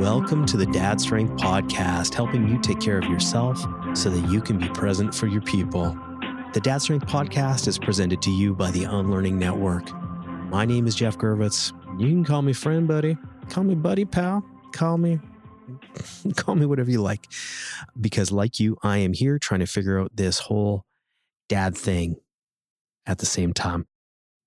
Welcome to the Dad Strength Podcast, helping you take care of yourself so that you can be present for your people. The Dad Strength Podcast is presented to you by the Unlearning Network. My name is Jeff Gervitz. You can call me friend, buddy. Call me buddy, pal. Call me call me whatever you like. Because, like you, I am here trying to figure out this whole dad thing at the same time.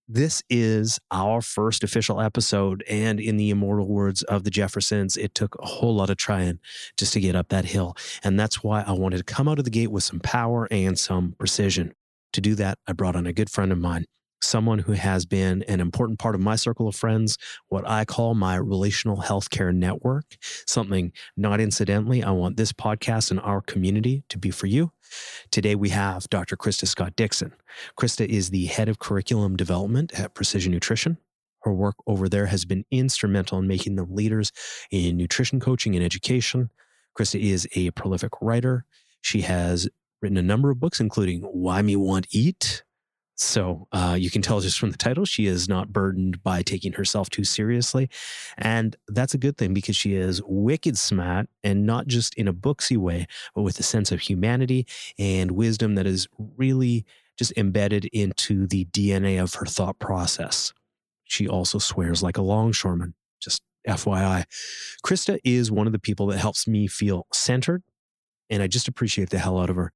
This is our first official episode. And in the immortal words of the Jeffersons, it took a whole lot of trying just to get up that hill. And that's why I wanted to come out of the gate with some power and some precision. To do that, I brought on a good friend of mine, someone who has been an important part of my circle of friends, what I call my relational healthcare network. Something not incidentally, I want this podcast and our community to be for you. Today we have Dr. Krista Scott Dixon. Krista is the head of curriculum development at Precision Nutrition. Her work over there has been instrumental in making them leaders in nutrition coaching and education. Krista is a prolific writer. She has written a number of books, including Why Me Want Eat, so uh, you can tell just from the title, she is not burdened by taking herself too seriously. And that's a good thing because she is wicked smart and not just in a booksy way, but with a sense of humanity and wisdom that is really just embedded into the DNA of her thought process. She also swears like a longshoreman, just FYI. Krista is one of the people that helps me feel centered, and I just appreciate the hell out of her.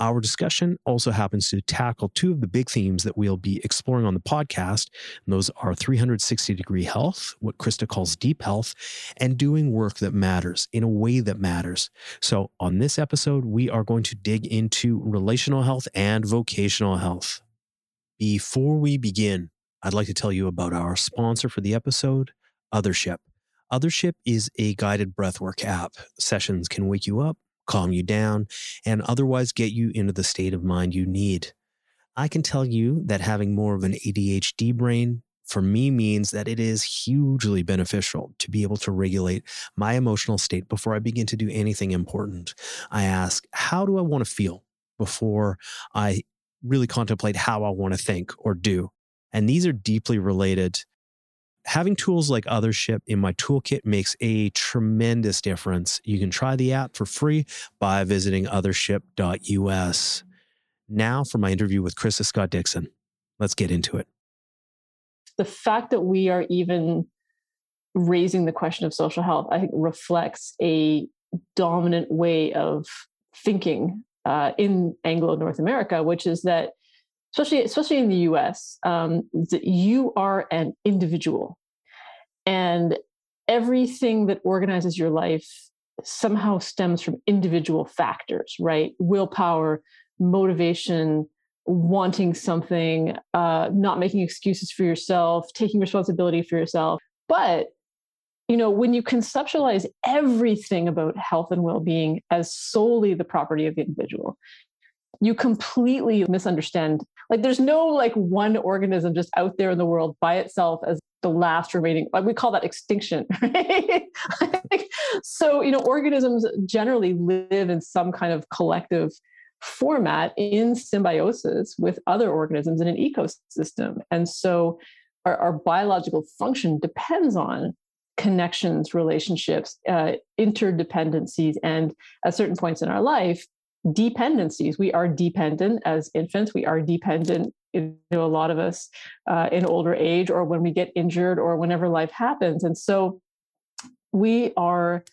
Our discussion also happens to tackle two of the big themes that we'll be exploring on the podcast. And those are 360 degree health, what Krista calls deep health, and doing work that matters in a way that matters. So, on this episode, we are going to dig into relational health and vocational health. Before we begin, I'd like to tell you about our sponsor for the episode, Othership. Othership is a guided breathwork app. Sessions can wake you up calm you down, and otherwise get you into the state of mind you need. I can tell you that having more of an ADHD brain for me means that it is hugely beneficial to be able to regulate my emotional state before I begin to do anything important. I ask, how do I want to feel before I really contemplate how I want to think or do? And these are deeply related having tools like Othership in my toolkit makes a tremendous difference. You can try the app for free by visiting othership.us. Now for my interview with Krista Scott Dixon. Let's get into it. The fact that we are even raising the question of social health, I think, reflects a dominant way of thinking uh, in Anglo North America, which is that especially especially in the U.S., um, that you are an individual, and everything that organizes your life somehow stems from individual factors, right? Willpower, motivation, wanting something, uh, not making excuses for yourself, taking responsibility for yourself. But you know, when you conceptualize everything about health and well-being as solely the property of the individual, you completely misunderstand like there's no like one organism just out there in the world by itself as the last remaining we call that extinction right? So you know organisms generally live in some kind of collective format in symbiosis with other organisms in an ecosystem. And so our, our biological function depends on connections relationships uh, interdependencies and at certain points in our life dependencies. We are dependent as infants. We are dependent, you know, a lot of us uh, in older age or when we get injured or whenever life happens. And so we are,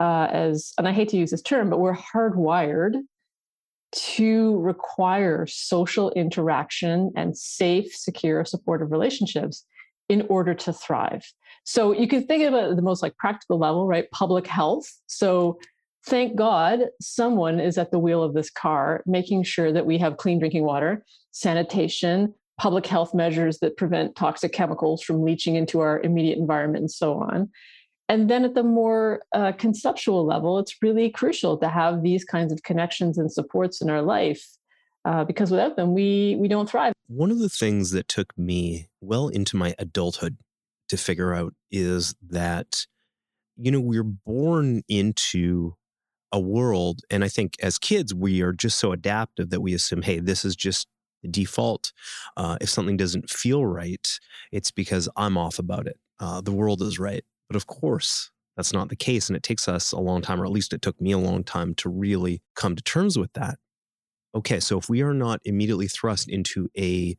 uh, as, and I hate to use this term, but we're hardwired to require social interaction and safe, secure, supportive relationships in order to thrive. So you can think about it at the most like practical level, right? Public health. So thank God someone is at the wheel of this car, making sure that we have clean drinking water, sanitation, public health measures that prevent toxic chemicals from leaching into our immediate environment, and so on. And then at the more uh, conceptual level, it's really crucial to have these kinds of connections and supports in our life. Uh, because without them, we we don't thrive. One of the things that took me well into my adulthood to figure out is that, you know, we're born into a world. And I think as kids, we are just so adaptive that we assume, hey, this is just the default. Uh, if something doesn't feel right, it's because I'm off about it. Uh, the world is right. But of course, that's not the case. And it takes us a long time, or at least it took me a long time to really come to terms with that. Okay, so if we are not immediately thrust into a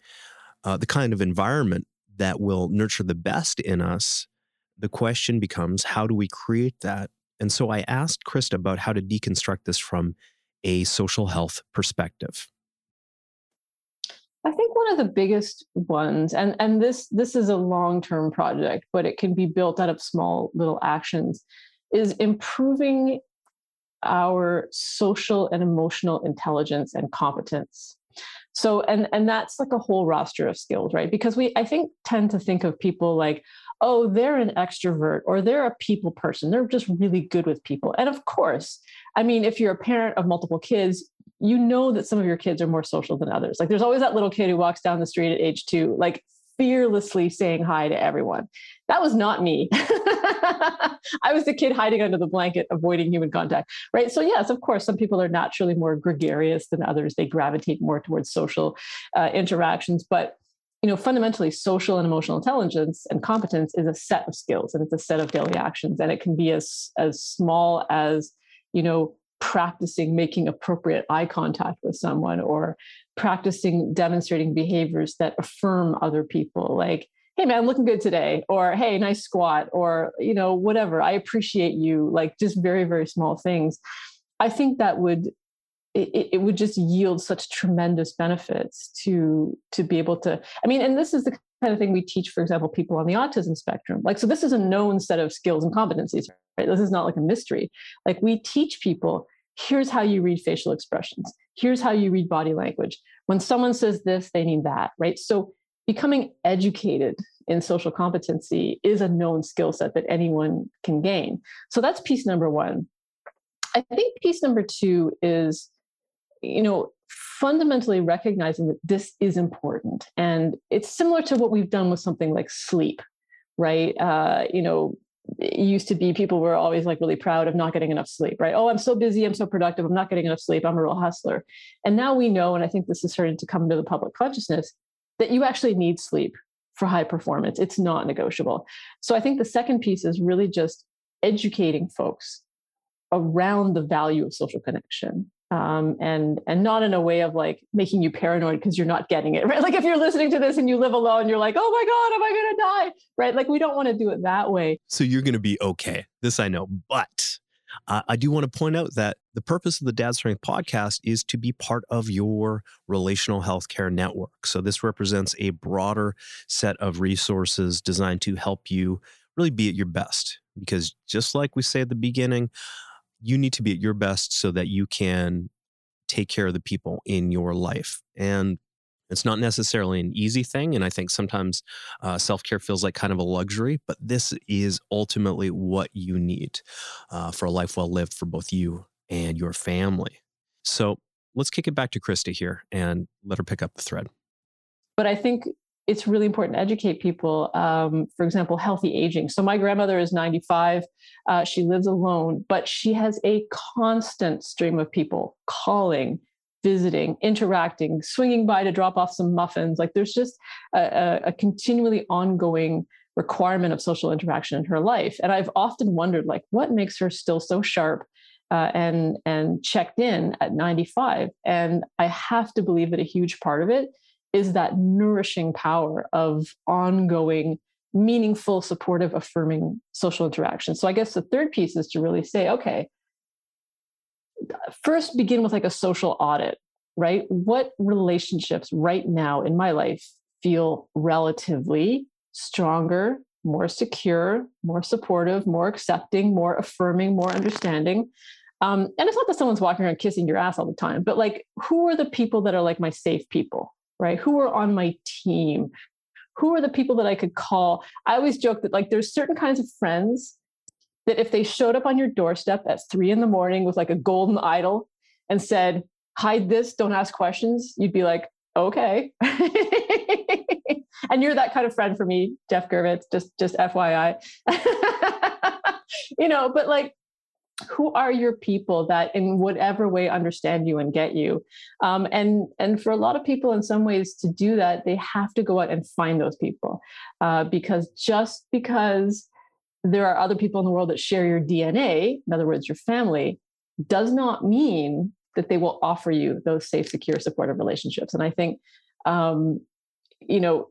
uh, the kind of environment that will nurture the best in us, the question becomes how do we create that? And so I asked Krista about how to deconstruct this from a social health perspective. I think one of the biggest ones, and, and this this is a long-term project, but it can be built out of small little actions, is improving our social and emotional intelligence and competence. So and and that's like a whole roster of skills, right? Because we I think tend to think of people like, oh, they're an extrovert or they're a people person. They're just really good with people. And of course, I mean, if you're a parent of multiple kids, you know that some of your kids are more social than others. Like there's always that little kid who walks down the street at age two, like fearlessly saying hi to everyone. That was not me. I was the kid hiding under the blanket, avoiding human contact, right? So, yes, of course, some people are naturally more gregarious than others. They gravitate more towards social uh, interactions. But you know, fundamentally, social and emotional intelligence and competence is a set of skills and it's a set of daily actions. And it can be as as small as, you know, practicing making appropriate eye contact with someone or practicing demonstrating behaviors that affirm other people like hey man looking good today or hey nice squat or you know whatever i appreciate you like just very very small things i think that would it, it would just yield such tremendous benefits to to be able to i mean and this is the kind of thing we teach for example people on the autism spectrum. Like so this is a known set of skills and competencies right? This is not like a mystery. Like we teach people here's how you read facial expressions. Here's how you read body language. When someone says this they mean that right? So becoming educated in social competency is a known skill set that anyone can gain. So that's piece number one. I think piece number two is you know, fundamentally recognizing that this is important. And it's similar to what we've done with something like sleep, right? Uh, you know, it used to be people were always like really proud of not getting enough sleep, right? Oh, I'm so busy, I'm so productive, I'm not getting enough sleep, I'm a real hustler. And now we know, and I think this is starting to come into the public consciousness, that you actually need sleep for high performance. It's not negotiable. So I think the second piece is really just educating folks around the value of social connection um, and and not in a way of like making you paranoid because you're not getting it right? Like if you're listening to this and you live alone you're like oh my god am i going to die? Right? Like we don't want to do it that way. So you're going to be okay. This i know. But uh, I do want to point out that the purpose of the Dad Strength podcast is to be part of your relational healthcare network. So, this represents a broader set of resources designed to help you really be at your best. Because, just like we say at the beginning, you need to be at your best so that you can take care of the people in your life. And it's not necessarily an easy thing. And I think sometimes uh, self care feels like kind of a luxury, but this is ultimately what you need uh, for a life well lived for both you and your family. So let's kick it back to Krista here and let her pick up the thread. But I think it's really important to educate people. Um, for example, healthy aging. So my grandmother is 95. Uh, she lives alone, but she has a constant stream of people calling, visiting, interacting, swinging by to drop off some muffins. Like there's just a, a, continually ongoing requirement of social interaction in her life. And I've often wondered, like, what makes her still so sharp uh, and and checked in at 95? And I have to believe that a huge part of it is that nourishing power of ongoing, meaningful, supportive, affirming social interaction. So I guess the third piece is to really say, okay, first begin with like a social audit, right? What relationships right now in my life feel relatively stronger, more secure, more supportive, more accepting, more affirming, more understanding? Um, and it's not that someone's walking around kissing your ass all the time, but like, who are the people that are like my safe people? Right? Who are on my team? Who are the people that I could call? I always joke that like there's certain kinds of friends that if they showed up on your doorstep at three in the morning with like a golden idol and said, hide this, don't ask questions, you'd be like, okay. and you're that kind of friend for me, Jeff Gervitz, just just FYI. you know, but like who are your people that in whatever way understand you and get you um, and and for a lot of people in some ways to do that they have to go out and find those people uh, because just because there are other people in the world that share your DNA, in other words, your family, does not mean that they will offer you those safe, secure, supportive relationships. And I think, um, you know,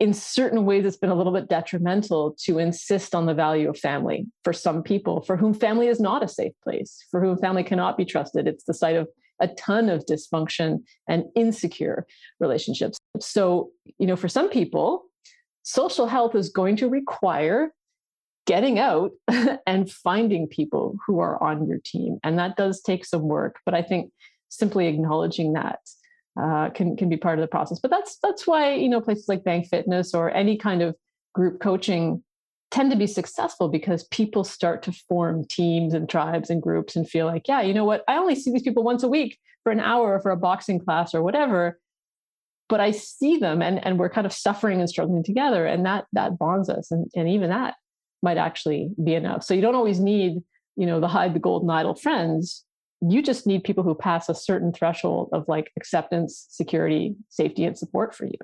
in certain ways, it's been a little bit detrimental to insist on the value of family for some people for whom family is not a safe place, for whom family cannot be trusted. It's the site of a ton of dysfunction and insecure relationships. So, you know, for some people, social health is going to require getting out and finding people who are on your team. And that does take some work, but I think simply acknowledging that uh, can can be part of the process. But that's that's why you know places like Bang Fitness or any kind of group coaching tend to be successful because people start to form teams and tribes and groups and feel like, yeah, you know what, I only see these people once a week for an hour for a boxing class or whatever, but I see them and and we're kind of suffering and struggling together, and that that bonds us, and and even that might actually be enough. So you don't always need you know the hide the golden idol friends you just need people who pass a certain threshold of like acceptance, security, safety, and support for you.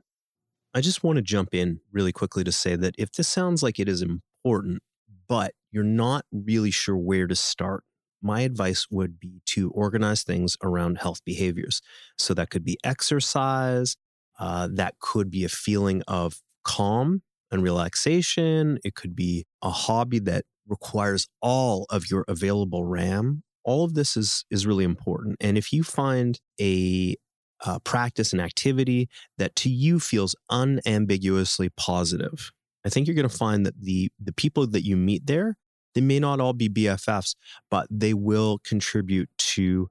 I just want to jump in really quickly to say that if this sounds like it is important, but you're not really sure where to start, my advice would be to organize things around health behaviors. So that could be exercise, uh, that could be a feeling of calm and relaxation. It could be a hobby that requires all of your available RAM all of this is is really important and if you find a uh, practice and activity that to you feels unambiguously positive i think you're going to find that the the people that you meet there they may not all be bffs but they will contribute to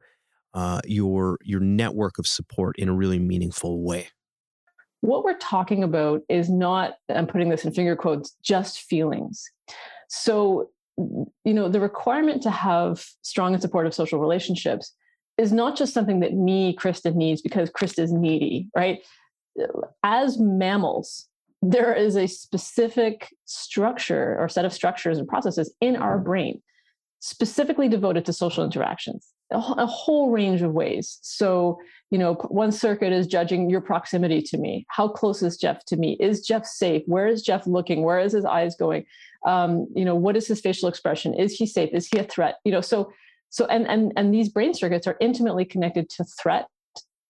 uh, your your network of support in a really meaningful way. What we're talking about is not i'm putting this in finger quotes just feelings. So you know the requirement to have strong and supportive social relationships is not just something that me krista needs because krista is needy right? As mammals there is a specific structure or set of structures and processes in our brain specifically devoted to social interactions a, whole range of ways. So you know one circuit is judging your proximity to me. How close is jeff to me? Is jeff safe? Where is jeff looking? Where is his eyes going? Um, you know what is his facial expression? Is he safe? Is he a threat? You know so so and and and these brain circuits are intimately connected to threat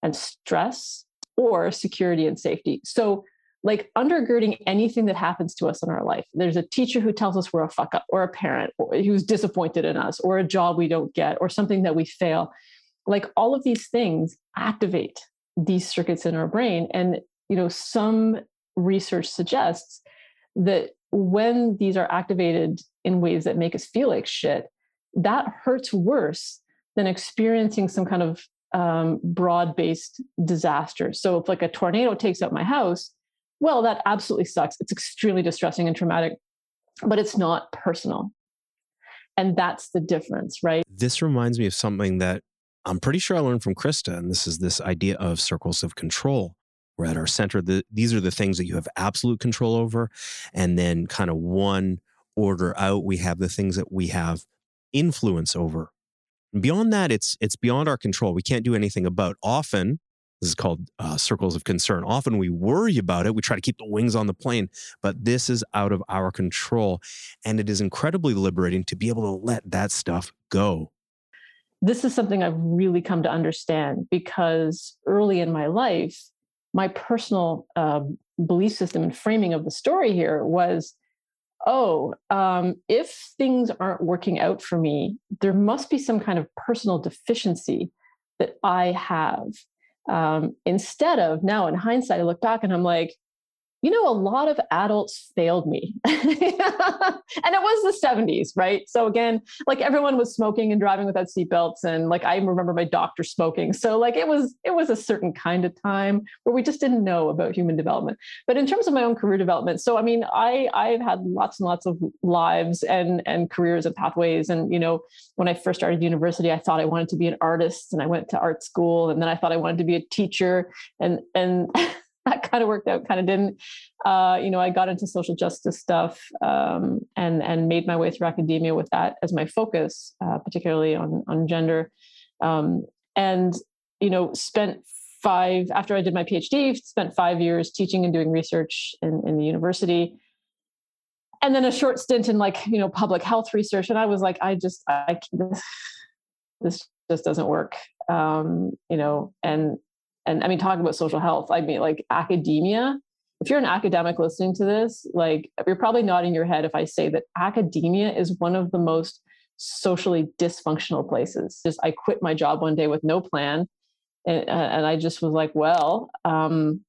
and stress or security and safety. So like undergirding anything that happens to us in our life. There's a teacher who tells us we're a fuck up or a parent who's disappointed in us or a job we don't get or something that we fail. Like all of these things activate these circuits in our brain. And you know some research suggests that when these are activated in ways that make us feel like shit, that hurts worse than experiencing some kind of um, broad based disaster. So if like a tornado takes out my house, well, that absolutely sucks. It's extremely distressing and traumatic, but it's not personal. And that's the difference, right? This reminds me of something that I'm pretty sure I learned from Krista. And this is this idea of circles of control. We're at our center. The, these are the things that you have absolute control over. And then, kind of one order out, we have the things that we have influence over. Beyond that, it's it's beyond our control. We can't do anything about. Often, this is called uh, circles of concern. Often we worry about it. We try to keep the wings on the plane, but this is out of our control. And it is incredibly liberating to be able to let that stuff go. This is something I've really come to understand because early in my life, my personal uh, belief system and framing of the story here was oh, um, if things aren't working out for me, there must be some kind of personal deficiency that I have. Um, instead of now, in hindsight, I look back and I'm like, you know, a lot of adults failed me. and it was the 70s, right? So again, like everyone was smoking and driving without seatbelts. And like I remember my doctor smoking. So like it was it was a certain kind of time where we just didn't know about human development. But in terms of my own career development, so I mean, I I've had lots and lots of lives and and careers and pathways. And you know, when I first started university, I thought I wanted to be an artist and I went to art school. And then I thought I wanted to be a teacher. And and that kind of worked out, kind of didn't. Uh, you know, I got into social justice stuff um, and and made my way through academia with that as my focus, uh, particularly on on gender. Um, and you know, spent five after I did my PhD, spent five years teaching and doing research in, in the university. and then a short stint in like you know public health research and i was like i just i this, this just doesn't work um you know and and i mean talking about social health i mean like academia if you're an academic listening to this like you're probably nodding your head if i say that academia is one of the most socially dysfunctional places just i quit my job one day with no plan and, and i just was like well um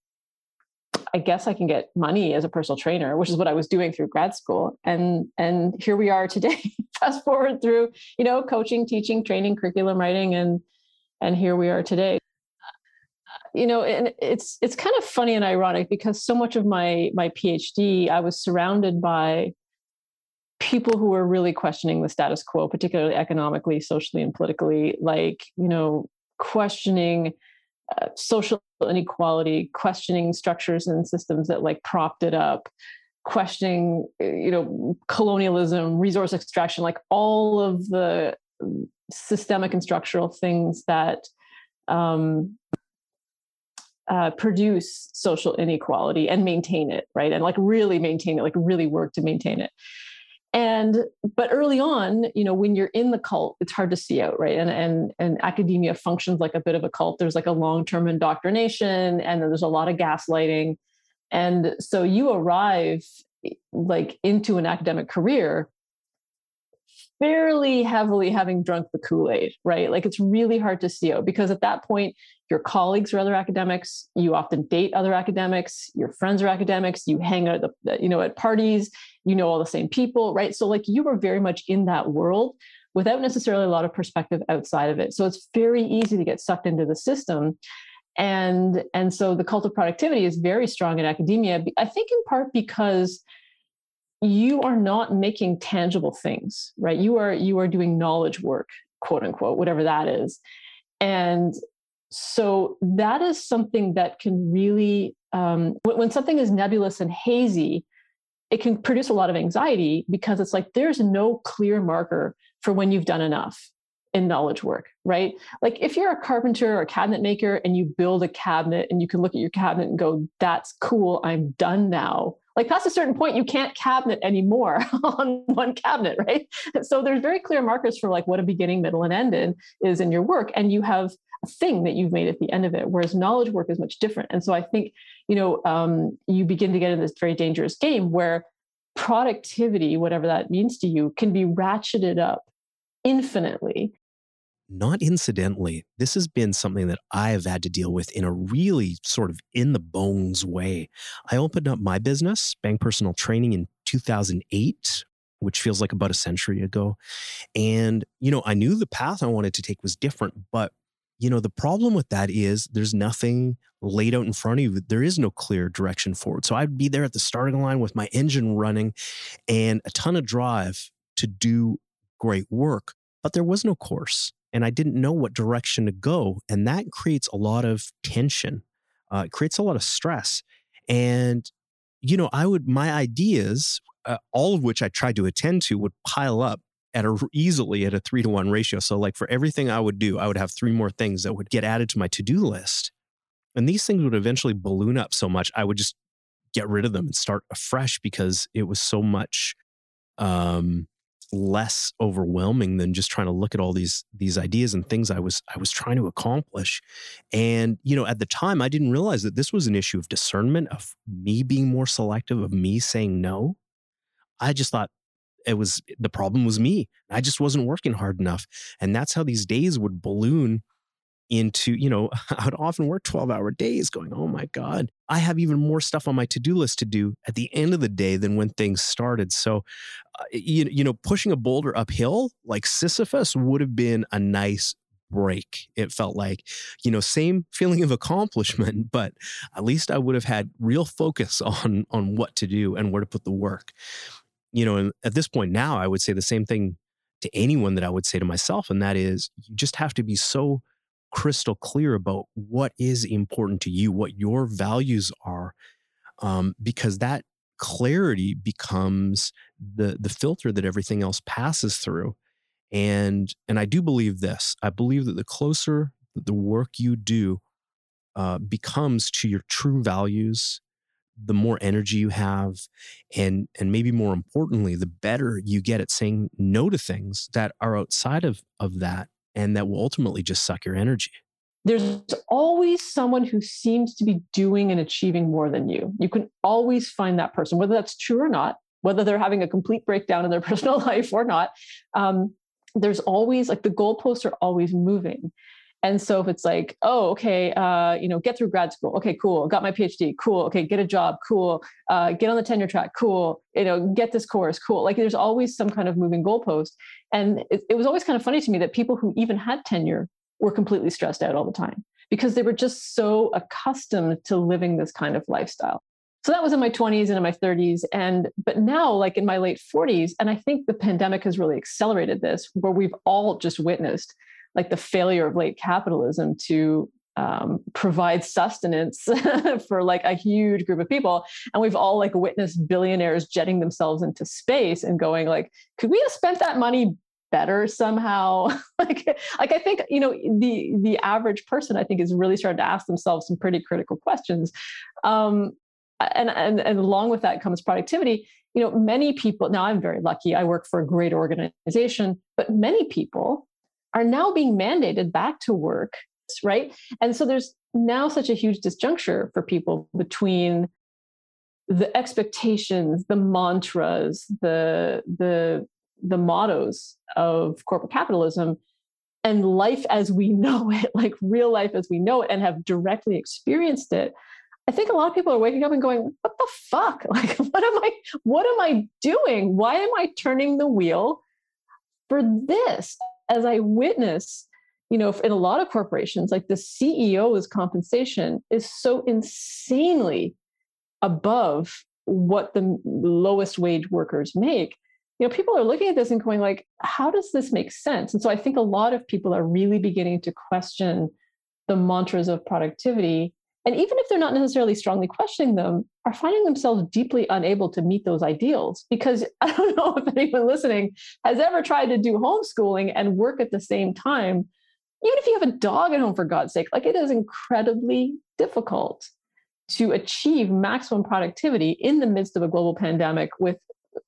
I guess I can get money as a personal trainer, which is what I was doing through grad school. And and here we are today. Fast forward through, you know, coaching, teaching, training, curriculum writing, and and here we are today. You know, and it's it's kind of funny and ironic because so much of my my PhD, I was surrounded by people who were really questioning the status quo, particularly economically, socially, and politically, like, you know, questioning uh, social inequality, questioning structures and systems that like propped it up, questioning, you know, colonialism, resource extraction, like all of the systemic and structural things that um, uh, produce social inequality and maintain it, right? And like really maintain it, like really work to maintain it. And but early on you know when you're in the cult it's hard to see out right? And and and academia functions like a bit of a cult. There's like a long-term indoctrination and there's a lot of gaslighting. And so you arrive like into an academic career fairly heavily having drunk the Kool-Aid, right? Like it's really hard to see because at that point, your colleagues are other academics, you often date other academics, your friends are academics, you hang out at the, uh, you know, at parties, you know all the same people, right? So like you were very much in that world without necessarily a lot of perspective outside of it. So it's very easy to get sucked into the system. And and so the cult of productivity is very strong in academia. I think in part because you are not making tangible things right you are you are doing knowledge work quote unquote whatever that is and so that is something that can really um, when, something is nebulous and hazy it can produce a lot of anxiety because it's like there's no clear marker for when you've done enough in knowledge work, right? Like if you're a carpenter or a cabinet maker and you build a cabinet and you can look at your cabinet and go, that's cool, I'm done now like past a certain point you can't cabinet anymore on one cabinet right? So there's very clear markers for like what a beginning middle and end in, is in your work and you have a thing that you've made at the end of it whereas knowledge work is much different. And so i think you know um, you begin to get in this very dangerous game where productivity whatever that means to you can be ratcheted up infinitely not incidentally, this has been something that I have had to deal with in a really sort of in the bones way. I opened up my business, Bang Personal Training, in 2008, which feels like about a century ago. And, you know, I knew the path I wanted to take was different, but, you know, the problem with that is there's nothing laid out in front of you. There is no clear direction forward. So I'd be there at the starting line with my engine running and a ton of drive to do great work, but there was no course and I didn't know what direction to go. And that creates a lot of tension, uh, it creates a lot of stress. And, you know, I would, my ideas, uh, all of which I tried to attend to, would pile up at a easily at a three to one ratio. So, like for everything I would do, I would have three more things that would get added to my to do list. And these things would eventually balloon up so much, I would just get rid of them and start afresh because it was so much um, less overwhelming than just trying to look at all these these ideas and things I was I was trying to accomplish. And you know, at the time I didn't realize that this was an issue of discernment of me being more selective of me saying no. I just thought it was the problem was me. I just wasn't working hard enough. And that's how these days would balloon into, you know, I would often work 12 hour days going, oh my God, I have even more stuff on my to do list to do at the end of the day than when things started. So, uh, you, you know, pushing a boulder uphill like Sisyphus would have been a nice break. It felt like, you know, same feeling of accomplishment, but at least I would have had real focus on on what to do and where to put the work. You know, and at this point now, I would say the same thing to anyone that I would say to myself, and that is you just have to be so crystal clear about what is important to you, what your values are, um, because that clarity becomes the the filter that everything else passes through. And and I do believe this. I believe that the closer the work you do uh, becomes to your true values, the more energy you have and and maybe more importantly the better you get at saying no to things that are outside of of that and that will ultimately just suck your energy. There's always someone who seems to be doing and achieving more than you. You can always find that person whether that's true or not whether they're having a complete breakdown in their personal life or not. Um, there's always like the goalposts are always moving and so if it's like, oh, okay, uh, you know, get through grad school. Okay, cool. Got my PhD. Cool. Okay, get a job. Cool. Uh, get on the tenure track. Cool. You know, get this course. Cool. Like there's always some kind of moving goalpost. And it, it was always kind of funny to me that people who even had tenure were completely stressed out all the time because they were just so accustomed to living this kind of lifestyle. So that was in my 20s and in my 30s. And but now, like in my late 40s, and I think the pandemic has really accelerated this, where we've all just witnessed like the failure of late capitalism to um, provide sustenance for like a huge group of people. And we've all like witnessed billionaires jetting themselves into space and going like could we have spent that money better somehow? Like like i think you know the the average person i think is really starting to ask themselves some pretty critical questions. Um and and, and along with that comes productivity. You know many people now i'm very lucky i work for a great organization but many people are now being mandated back to work, right? And so there's now such a huge disjuncture for people between the expectations, the mantras, the the the mottos of corporate capitalism and life as we know it, like real life as we know it, and have directly experienced it. I think a lot of people are waking up and going, "What the fuck? Like, what am I? What am I doing? Why am I turning the wheel for this?" As I witness, you know, in a lot of corporations, like the CEO's compensation is so insanely above what the lowest wage workers make. You know people are looking at this and going like how does this make sense? And so i think a lot of people are really beginning to question the mantras of productivity and even if they're not necessarily strongly questioning them are finding themselves deeply unable to meet those ideals. Because i don't know if anyone listening has ever tried to do homeschooling and work at the same time even if you have a dog at home for god's sake like it is incredibly difficult to achieve maximum productivity in the midst of a global pandemic with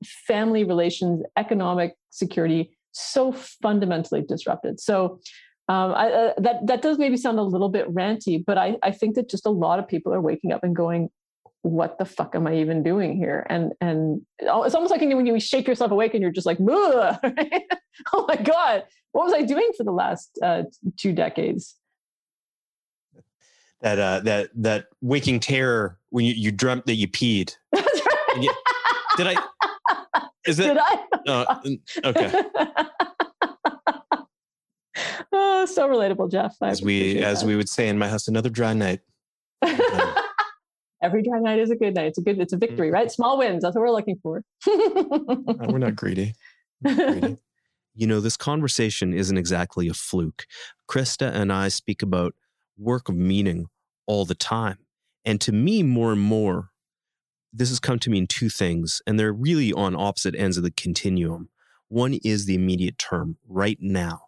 family relations economic security so fundamentally disrupted. So um, I, uh, that that does maybe sound a little bit ranty, but I, I think that just a lot of people are waking up and going, "What the fuck am I even doing here?" And and it's almost like when you shake yourself awake and you're just like, right? "Oh my god, what was I doing for the last uh, two decades?" That uh, that that waking terror when you, you dreamt that you peed. That's right. You, did I? Is it? Did I? Uh, okay. oh, so relatable, Jeff. I as we as that. we would say in my house, another dry night. Every dry night is a good night. It's a good. It's a mm. victory, right? Small wins. That's what we're looking for. Uh, we're not greedy. We're not greedy. you know, this conversation isn't exactly a fluke. Krista and I speak about work of meaning all the time. And to me, more and more, this has come to mean two things, and they're really on opposite ends of the continuum. One is the immediate term, right now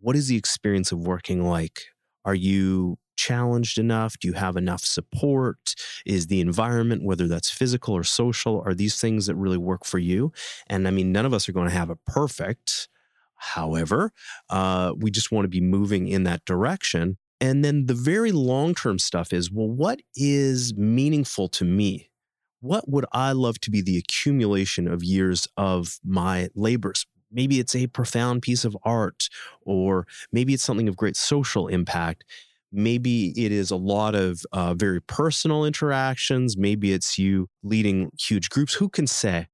what is the experience of working like? Are you challenged enough? Do you have enough support? Is the environment, whether that's physical or social, are these things that really work for you? And I mean, none of us are going to have it perfect. However, uh, we just want to be moving in that direction. And then the very long term stuff is well, what is meaningful to me? What would I love to be the accumulation of years of my labors? Maybe it's a profound piece of art, or maybe it's something of great social impact. Maybe it is a lot of uh, very personal interactions. Maybe it's you leading huge groups. Who can say?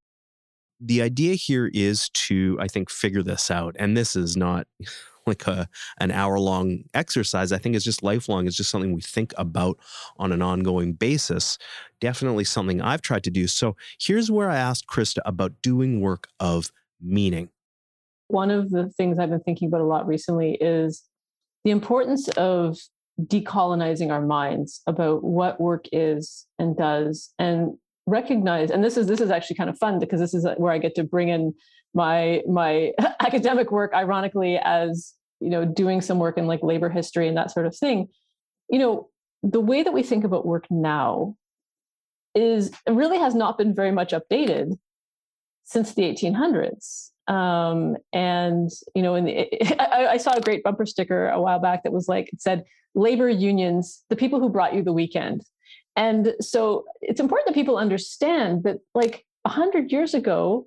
The idea here is to, I think, figure this out. And this is not like a an hour long exercise. I think it's just lifelong. It's just something we think about on an ongoing basis. Definitely something I've tried to do. So here's where I asked Krista about doing work of meaning. One of the things I've been thinking about a lot recently is the importance of decolonizing our minds about what work is and does and recognize and this is this is actually kind of fun because this is uh, where I get to bring in my my academic work ironically as you know doing some work in like labor history and that sort of thing you know the way that we think about work now is really has not been very much updated since the 1800s. Um, and you know, in the, I, I, saw a great bumper sticker a while back that was like it said, "Labor unions, the people who brought you the weekend." And so it's important that people understand that, like hundred years ago,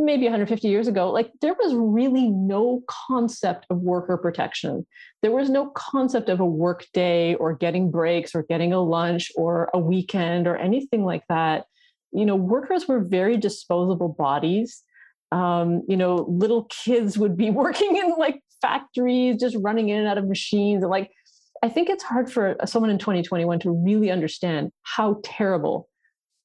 maybe 150 years ago, like there was really no concept of worker protection. There was no concept of a work day or getting breaks or getting a lunch or a weekend or anything like that. You know, workers were very disposable bodies. Um, you know, little kids would be working in like factories, just running in and out of machines. And like, I think it's hard for someone in 2021 to really understand how terrible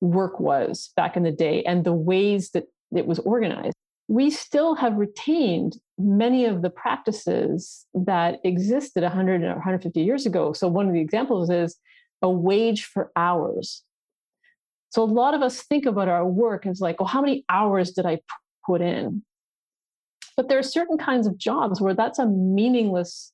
work was back in the day and the ways that it was organized. We still have retained many of the practices that existed 100 or 150 years ago. So, one of the examples is a wage for hours. So, a lot of us think about our work as like, well, how many hours did I put in? But there are certain kinds of jobs where that's a meaningless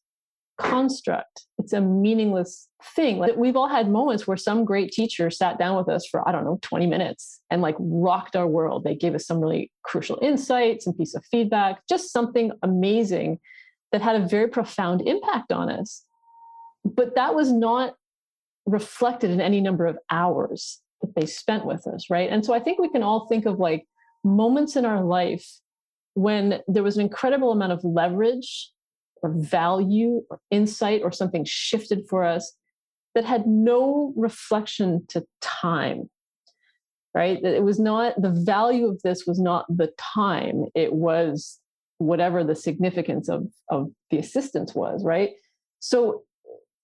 construct. It's a meaningless thing. Like we've all had moments where some great teacher sat down with us for, I don't know, 20 minutes and like rocked our world. They gave us some really crucial insights, some piece of feedback, just something amazing that had a very profound impact on us. But that was not reflected in any number of hours that they spent with us, right? And so I think we can all think of like moments in our life when there was an incredible amount of leverage or value or insight or something shifted for us that had no reflection to time right? It was not the value of this was not the time it was whatever the significance of of the assistance was right? So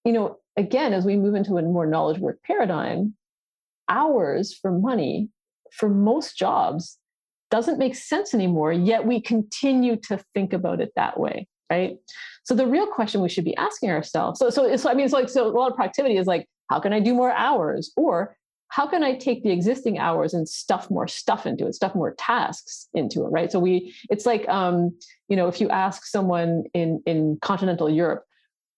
you know again as we move into a more knowledge work paradigm hours for money for most jobs doesn't make sense anymore yet we continue to think about it that way right? So the real question we should be asking ourselves. So so, so I mean, it's like so a lot of productivity is like, how can I do more hours, or how can I take the existing hours and stuff more stuff into it, stuff more tasks into it, right? So we, it's like, um, you know, if you ask someone in in continental Europe,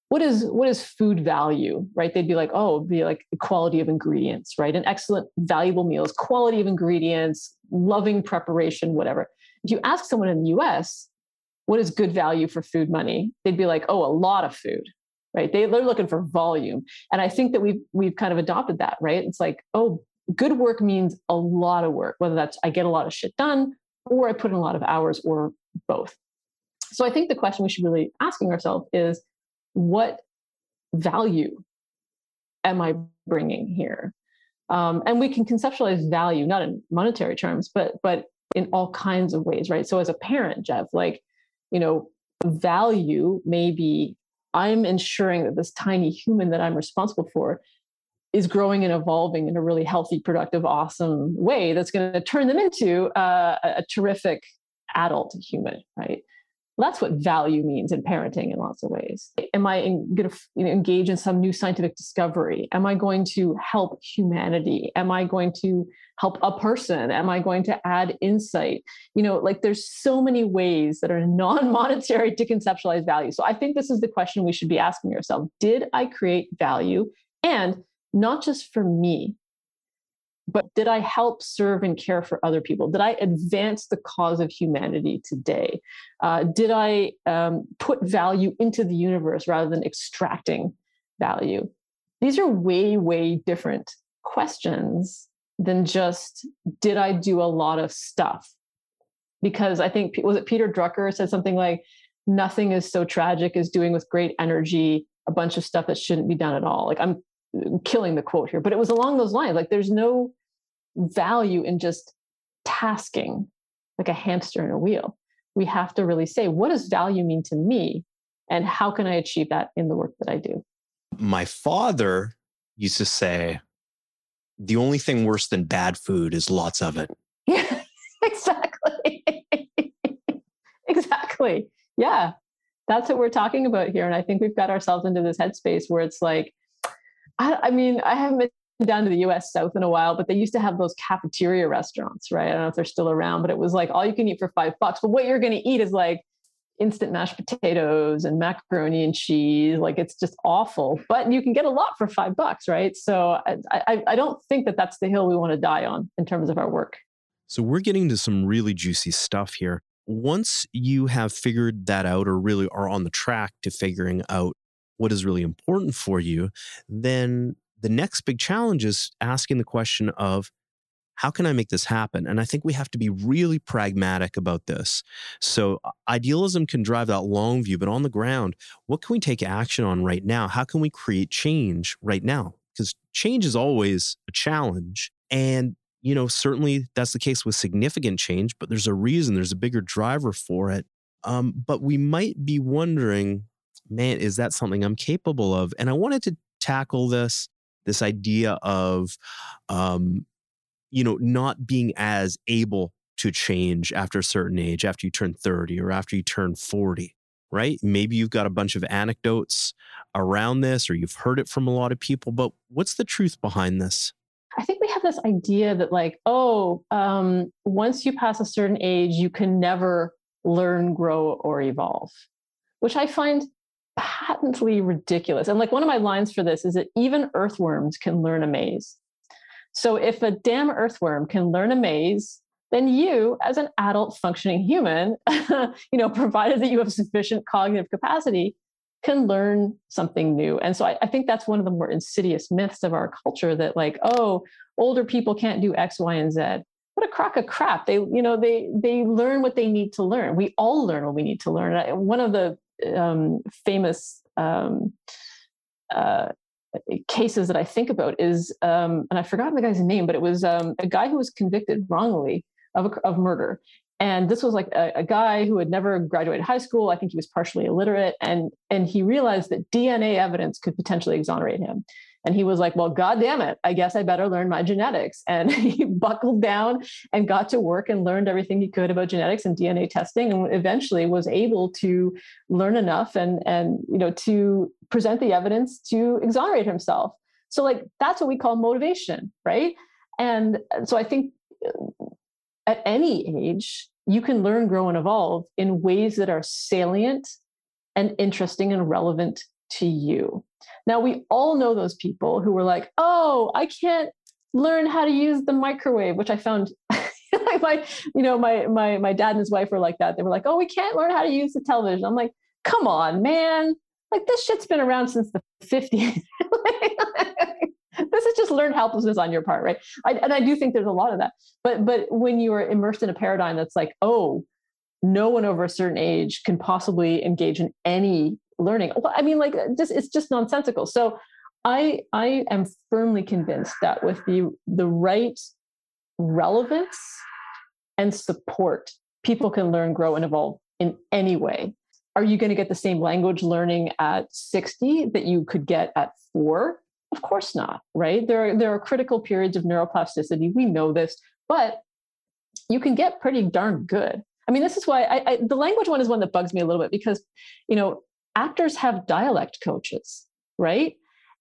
what is what is food value, right? They'd be like, oh, be like quality of ingredients, right? An excellent, valuable meals, quality of ingredients, loving preparation, whatever. If you ask someone in the U.S., what is good value for food money? They'd be like, oh, a lot of food, right? They, they're looking for volume. And I think that we've, we've kind of adopted that, right? It's like, oh, good work means a lot of work, whether that's I get a lot of shit done or I put in a lot of hours or both. So I think the question we should really asking ourselves is what value am I bringing here? Um, and we can conceptualize value not in monetary terms, but but in all kinds of ways, right? So as a parent, Jeff, like you know, value maybe I'm ensuring that this tiny human that I'm responsible for is growing and evolving in a really healthy, productive, awesome way that's going to turn them into uh, a terrific adult human, right? That's what value means in parenting in lots of ways. Am I going to you know, engage in some new scientific discovery? Am I going to help humanity? Am I going to help a person? Am I going to add insight? You know, like there's so many ways that are non-monetary to conceptualize value. So I think this is the question we should be asking ourselves. Did I create value? And not just for me, but did I help serve and care for other people? Did I advance the cause of humanity today? Uh, did I um, put value into the universe rather than extracting value? These are way, way different questions than just did I do a lot of stuff? Because I think was it Peter Drucker said something like, "Nothing is so tragic as doing with great energy a bunch of stuff that shouldn't be done at all." Like I'm killing the quote here, but it was along those lines. Like there's no value in just tasking like a hamster in a wheel. We have to really say, what does value mean to me? And how can I achieve that in the work that I do? My father used to say, the only thing worse than bad food is lots of it. Yeah, exactly. exactly. Yeah. That's what we're talking about here. And I think we've got ourselves into this headspace where it's like, I, I mean, I haven't down to the US South in a while, but they used to have those cafeteria restaurants, right? I don't know if they're still around, but it was like all you can eat for five bucks. But what you're going to eat is like, instant mashed potatoes and macaroni and cheese. Like it's just awful, but you can get a lot for five bucks, right? So I, I, I don't think that that's the hill we want to die on in terms of our work. So we're getting to some really juicy stuff here. Once you have figured that out or really are on the track to figuring out what is really important for you, then the next big challenge is asking the question of how can I make this happen? And I think we have to be really pragmatic about this. So, idealism can drive that long view, but on the ground, what can we take action on right now? How can we create change right now? Because change is always a challenge. And, you know, certainly that's the case with significant change, but there's a reason, there's a bigger driver for it. Um, but we might be wondering, man, is that something I'm capable of? And I wanted to tackle this this idea of um, you know, not being as able to change after a certain age, after you turn 30 or after you turn 40, right? Maybe you've got a bunch of anecdotes around this or you've heard it from a lot of people, but what's the truth behind this? I think we have this idea that, like, oh, um, once you pass a certain age, you can never learn, grow, or evolve, which I find patently ridiculous. And like one of my lines for this is that even earthworms can learn a maze. So if a damn earthworm can learn a maze, then you, as an adult functioning human, you know, provided that you have sufficient cognitive capacity, can learn something new. And so I, I, think that's one of the more insidious myths of our culture that, like, oh, older people can't do X, Y, and Z. What a crock of crap. They, you know, they they learn what they need to learn. We all learn what we need to learn. One of the um, famous um, uh, cases that I think about is, um, and I've forgotten the guy's name, but it was um, a guy who was convicted wrongly of, of murder. And this was like a, a, guy who had never graduated high school. I think he was partially illiterate, and and he realized that DNA evidence could potentially exonerate him. And he was like, well, God damn it, I guess I better learn my genetics. And he buckled down and got to work and learned everything he could about genetics and DNA testing and eventually was able to learn enough and, and you know, to present the evidence to exonerate himself. So like that's what we call motivation, right? And so I think uh, at any age, you can learn, grow, and evolve in ways that are salient and interesting and relevant to you. Now, we all know those people who were like, oh, I can't learn how to use the microwave, which I found like my, you know, my my my dad and his wife were like that. They were like, oh, we can't learn how to use the television. I'm like, come on, man. Like this shit's been around since the 50s. this is just learned helplessness on your part, right? I, and I do think there's a lot of that. But but when you are immersed in a paradigm that's like, oh, no one over a certain age can possibly engage in any learning. Well i mean, like uh, just it's just nonsensical. So I I am firmly convinced that with the the right relevance and support, people can learn, grow, and evolve in any way. Are you going to get the same language learning at 60 that you could get at four? Of course not, right? There are, there are critical periods of neuroplasticity. We know this, but you can get pretty darn good. I mean, this is why I, I, the language one is one that bugs me a little bit because, you know, actors have dialect coaches, right?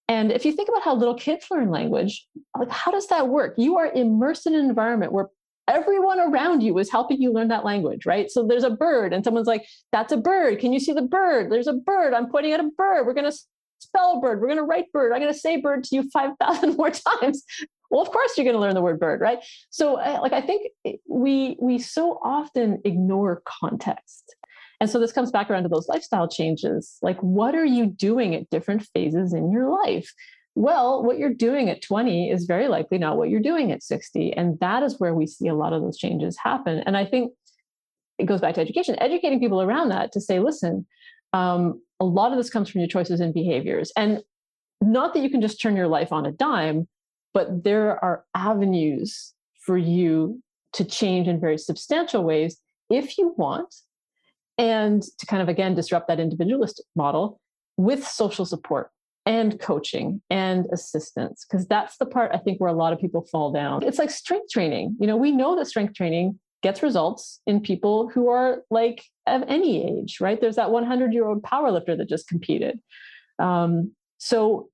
And if you think about how little kids learn language, like how does that work? You are immersed in an environment where everyone around you is helping you learn that language, right? So there's a bird, and someone's like, That's a bird. Can you see the bird? There's a bird. I'm pointing at a bird. We're going to spell bird. We're going to write bird. I'm going to say bird to you 5,000 more times. Well, of course you're going to learn the word bird, right? So, uh, like, I think we we so often ignore context and so this comes back around to those lifestyle changes. Like, what are you doing at different phases in your life? Well, what you're doing at 20 is very likely not what you're doing at 60. And that is where we see a lot of those changes happen. And I think it goes back to education, educating people around that to say, listen, um, a lot of this comes from your choices and behaviors. And not that you can just turn your life on a dime, but there are avenues for you to change in very substantial ways if you want and to kind of again disrupt that individualist model with social support and coaching and assistance because that's the part i think where a lot of people fall down. It's like strength training. You know we know that strength training gets results in people who are like of any age right? There's that 100 year old powerlifter that just competed. Um, so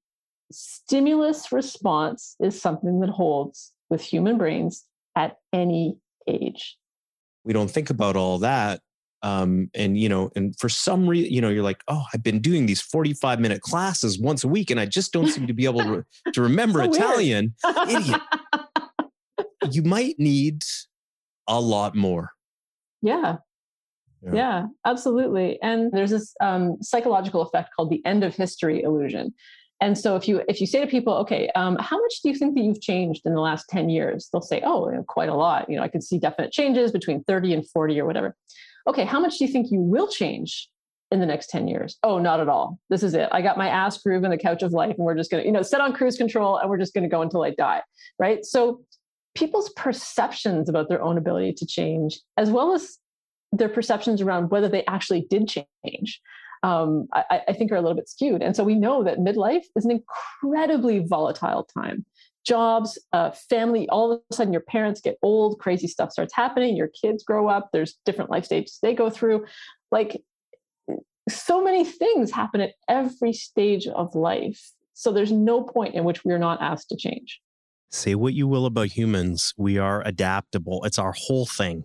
stimulus response is something that holds with human brains at any age. We don't think about all that um, and you know, and for some reason, you know, you're like, oh, I've been doing these 45 minute classes once a week, and I just don't seem to be able to, to remember so Italian. Idiot. you might need a lot more. Yeah. yeah. yeah. absolutely. And there's this um, psychological effect called the end of history illusion. And so if you if you say to people, okay, um, how much do you think that you've changed in the last 10 years? They'll say, oh, you know, quite a lot. You know, I can see definite changes between 30 and 40 or whatever okay, how much do you think you will change in the next 10 years? Oh, not at all. This is it. I got my ass groove in the couch of life and we're just going to, you know, set on cruise control and we're just going to go until I die. Right. So people's perceptions about their own ability to change, as well as their perceptions around whether they actually did change, um, I, I, think are a little bit skewed. And so we know that midlife is an incredibly volatile time jobs, uh, family, all of a sudden your parents get old, crazy stuff starts happening, your kids grow up, there's different life stages they go through. Like so many things happen at every stage of life. So there's no point in which we're not asked to change. Say what you will about humans, we are adaptable. It's our whole thing.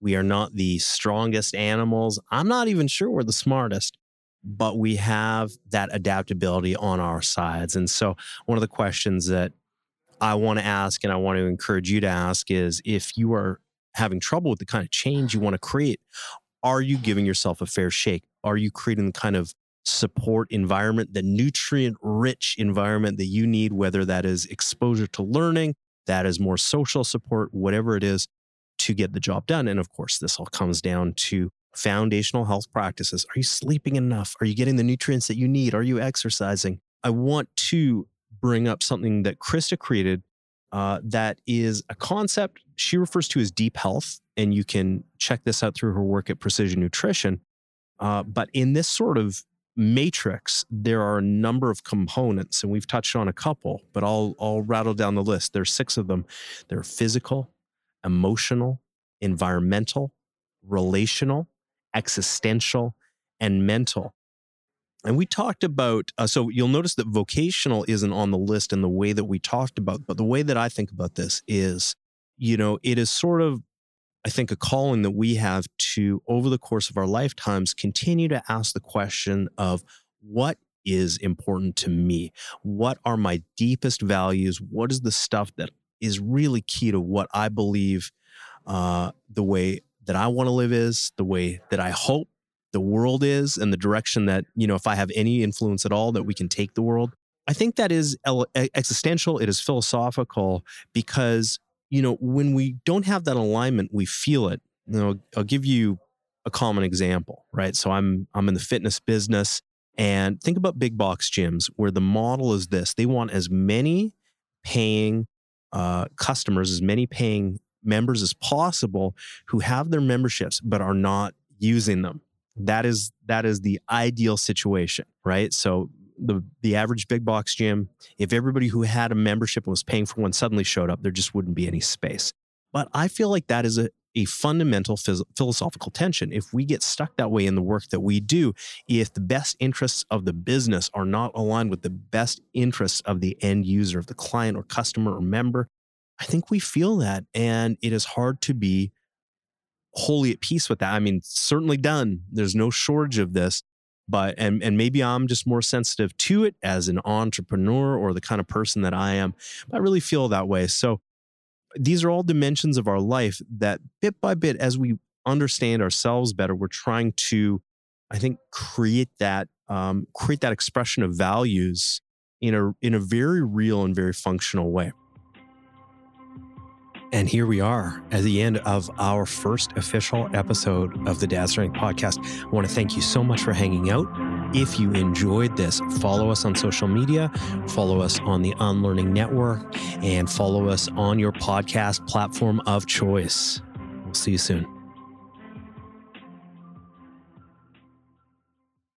We are not the strongest animals. I'm not even sure we're the smartest, but we have that adaptability on our sides. And so, one of the questions that I want to ask and I want to encourage you to ask is if you are having trouble with the kind of change you want to create, are you giving yourself a fair shake? Are you creating the kind of support environment, the nutrient rich environment that you need, whether that is exposure to learning, that is more social support, whatever it is, to get the job done? And of course, this all comes down to foundational health practices. Are you sleeping enough? Are you getting the nutrients that you need? Are you exercising? I want to bring up something that Krista created uh, that is a concept she refers to as deep health. And you can check this out through her work at Precision Nutrition. Uh, but in this sort of matrix, there are a number of components, and we've touched on a couple, but I'll, I'll rattle down the list. There's six of them. They're physical, emotional, environmental, relational, existential, and mental. And we talked about, uh, so you'll notice that vocational isn't on the list in the way that we talked about, but the way that I think about this is, you know, it is sort of, I think, a calling that we have to, over the course of our lifetimes, continue to ask the question of what is important to me? What are my deepest values? What is the stuff that is really key to what I believe uh, the way that I want to live is, the way that I hope the world is and the direction that, you know, if I have any influence at all, that we can take the world. I think that is existential. It is philosophical because, you know, when we don't have that alignment, we feel it. You know, I'll give you a common example, right? So I'm I'm in the fitness business and think about big box gyms where the model is this. They want as many paying uh, customers, as many paying members as possible who have their memberships but are not using them that is that is the ideal situation, right? So the the average big box gym, if everybody who had a membership and was paying for one suddenly showed up, there just wouldn't be any space. But I feel like that is a a fundamental phys- philosophical tension. If we get stuck that way in the work that we do, if the best interests of the business are not aligned with the best interests of the end user, of the client or customer or member, I think we feel that. And it is hard to be wholly at peace with that. I mean, certainly done. There's no shortage of this, but and and maybe I'm just more sensitive to it as an entrepreneur or the kind of person that I am. I really feel that way. So these are all dimensions of our life that bit by bit, as we understand ourselves better, we're trying to, I think, create that um, create that expression of values in a in a very real and very functional way. And here we are at the end of our first official episode of the Dad Strength podcast. I want to thank you so much for hanging out. If you enjoyed this, follow us on social media, follow us on the Unlearning Network, and follow us on your podcast platform of choice. We'll see you soon.